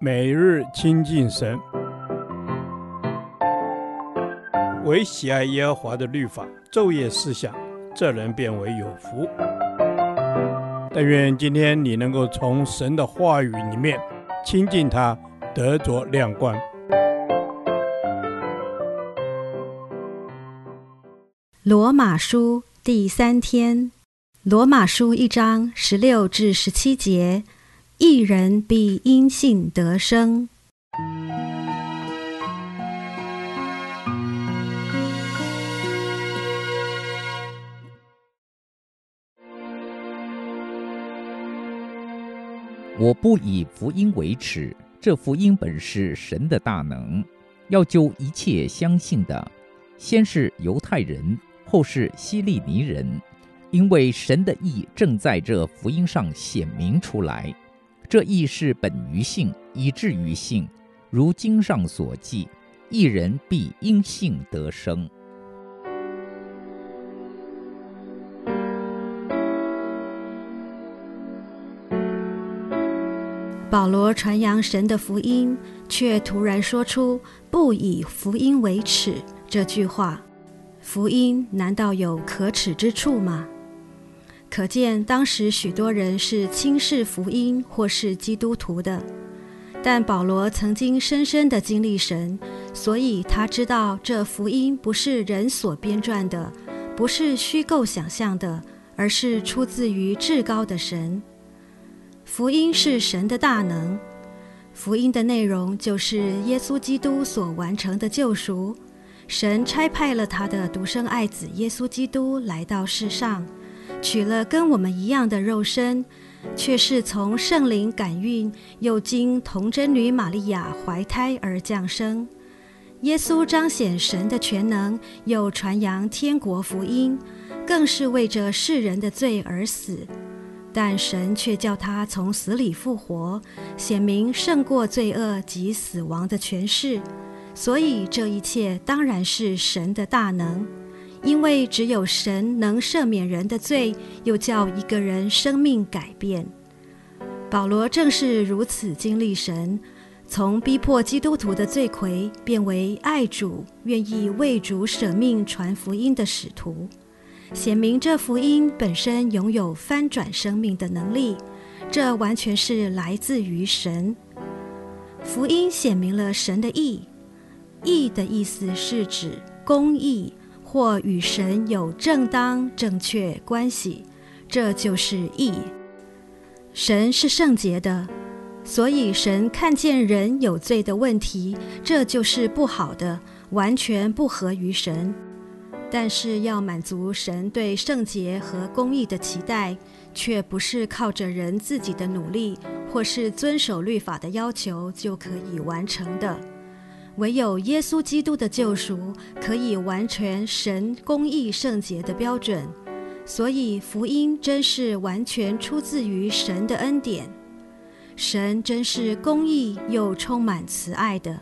每日亲近神，唯喜爱耶和华的律法，昼夜思想，这人便为有福。但愿今天你能够从神的话语里面亲近他，得着亮光。罗马书第三天，罗马书一章十六至十七节。一人必因信得生。我不以福音为耻，这福音本是神的大能，要救一切相信的，先是犹太人，后是希利尼人，因为神的意正在这福音上显明出来。这亦是本于性，以至于性，如经上所记：一人必因性得生。保罗传扬神的福音，却突然说出“不以福音为耻”这句话。福音难道有可耻之处吗？可见当时许多人是轻视福音或是基督徒的，但保罗曾经深深地经历神，所以他知道这福音不是人所编撰的，不是虚构想象的，而是出自于至高的神。福音是神的大能，福音的内容就是耶稣基督所完成的救赎，神差派了他的独生爱子耶稣基督来到世上。取了跟我们一样的肉身，却是从圣灵感孕，又经童贞女玛利亚怀胎而降生。耶稣彰显神的全能，又传扬天国福音，更是为着世人的罪而死。但神却叫他从死里复活，显明胜过罪恶及死亡的权势。所以这一切当然是神的大能。因为只有神能赦免人的罪，又叫一个人生命改变。保罗正是如此经历神，从逼迫基督徒的罪魁，变为爱主、愿意为主舍命传福音的使徒，显明这福音本身拥有翻转生命的能力。这完全是来自于神。福音显明了神的义，义的意思是指公义。或与神有正当正确关系，这就是义。神是圣洁的，所以神看见人有罪的问题，这就是不好的，完全不合于神。但是要满足神对圣洁和公义的期待，却不是靠着人自己的努力，或是遵守律法的要求就可以完成的。唯有耶稣基督的救赎可以完全神公义圣洁的标准，所以福音真是完全出自于神的恩典。神真是公义又充满慈爱的，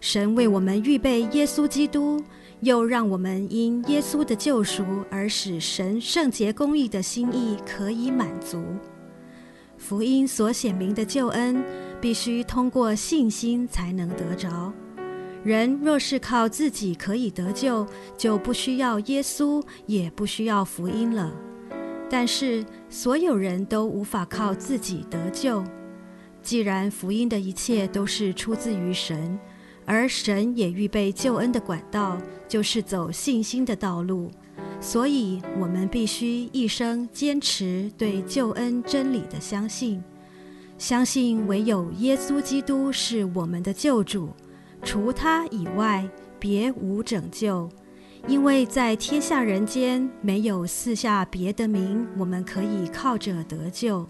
神为我们预备耶稣基督，又让我们因耶稣的救赎而使神圣洁公义的心意可以满足。福音所显明的救恩，必须通过信心才能得着。人若是靠自己可以得救，就不需要耶稣，也不需要福音了。但是所有人都无法靠自己得救。既然福音的一切都是出自于神，而神也预备救恩的管道，就是走信心的道路，所以我们必须一生坚持对救恩真理的相信，相信唯有耶稣基督是我们的救主。除他以外，别无拯救，因为在天下人间没有四下别的名，我们可以靠着得救，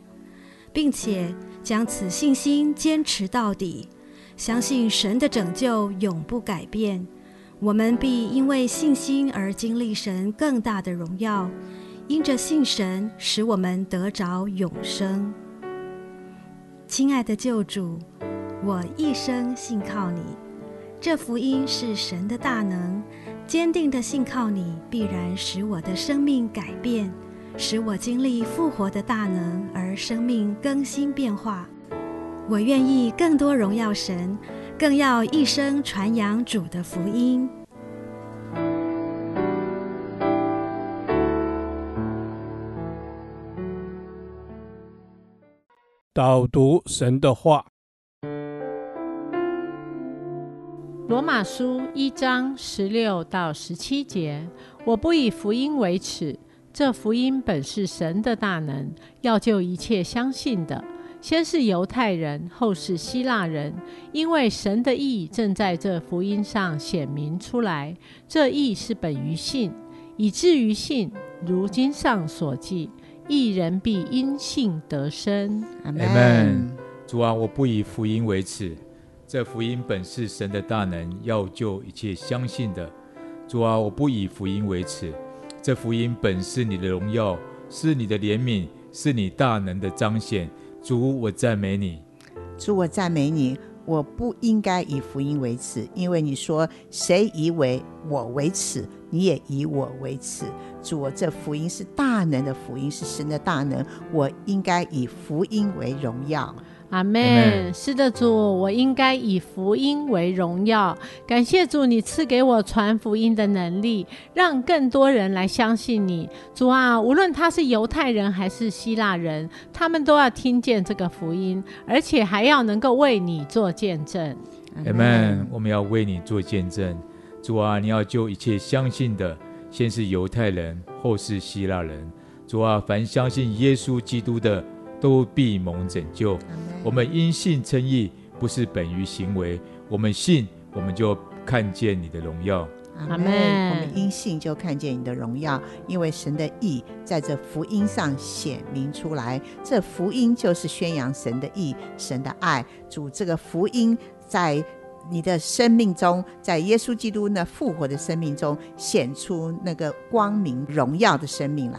并且将此信心坚持到底，相信神的拯救永不改变。我们必因为信心而经历神更大的荣耀，因着信神，使我们得着永生。亲爱的救主，我一生信靠你。这福音是神的大能，坚定的信靠你，必然使我的生命改变，使我经历复活的大能，而生命更新变化。我愿意更多荣耀神，更要一生传扬主的福音。导读神的话，罗马书一章十六到十七节：我不以福音为耻，这福音本是神的大能，要救一切相信的。先是犹太人，后是希腊人，因为神的意正在这福音上显明出来。这意是本于信，以至于信。如经上所记，一人必因信得生。阿门。主啊，我不以福音为耻，这福音本是神的大能，要救一切相信的。主啊，我不以福音为耻，这福音本是你的荣耀，是你的怜悯，是你大能的彰显。主，我赞美你。主，我赞美你。我不应该以福音为耻，因为你说谁以为我为耻，你也以我为耻。主，我这福音是大能的福音，是神的大能，我应该以福音为荣耀。阿门。是的，主，我应该以福音为荣耀。感谢主，你赐给我传福音的能力，让更多人来相信你。主啊，无论他是犹太人还是希腊人，他们都要听见这个福音，而且还要能够为你做见证。阿门。我们要为你做见证。主啊，你要救一切相信的，先是犹太人，后是希腊人。主啊，凡相信耶稣基督的，都必蒙拯救。我们因信称义，不是本于行为。我们信，我们就看见你的荣耀。阿门。我们因信就看见你的荣耀，因为神的义在这福音上显明出来。这福音就是宣扬神的义、神的爱。主，这个福音在你的生命中，在耶稣基督那复活的生命中显出那个光明荣耀的生命来。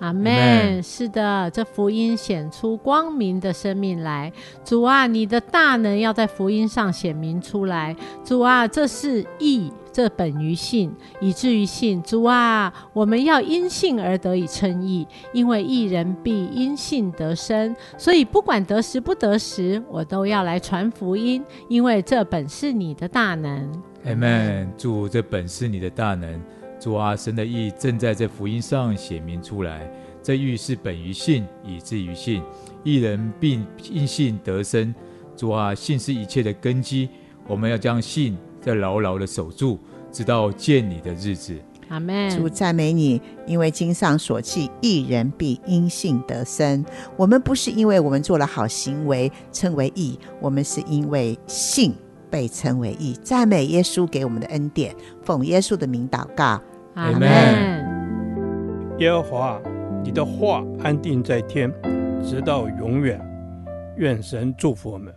阿门。是的，这福音显出光明的生命来。主啊，你的大能要在福音上显明出来。主啊，这是义，这本于信，以至于信。主啊，我们要因信而得以称义，因为一人必因信得生。所以不管得时不得时，我都要来传福音，因为这本是你的大能。阿门。主，这本是你的大能。主啊，神的意正在这福音上显明出来。这义是本于信，以至于信。一人必因信得生。主啊，信是一切的根基。我们要将信再牢牢的守住，直到见你的日子。阿门。主赞美你，因为经上所记，一人必因信得生。我们不是因为我们做了好行为称为义，我们是因为信被称为义。赞美耶稣给我们的恩典，奉耶稣的名祷告。阿门。耶和华，你的话安定在天，直到永远。愿神祝福我们。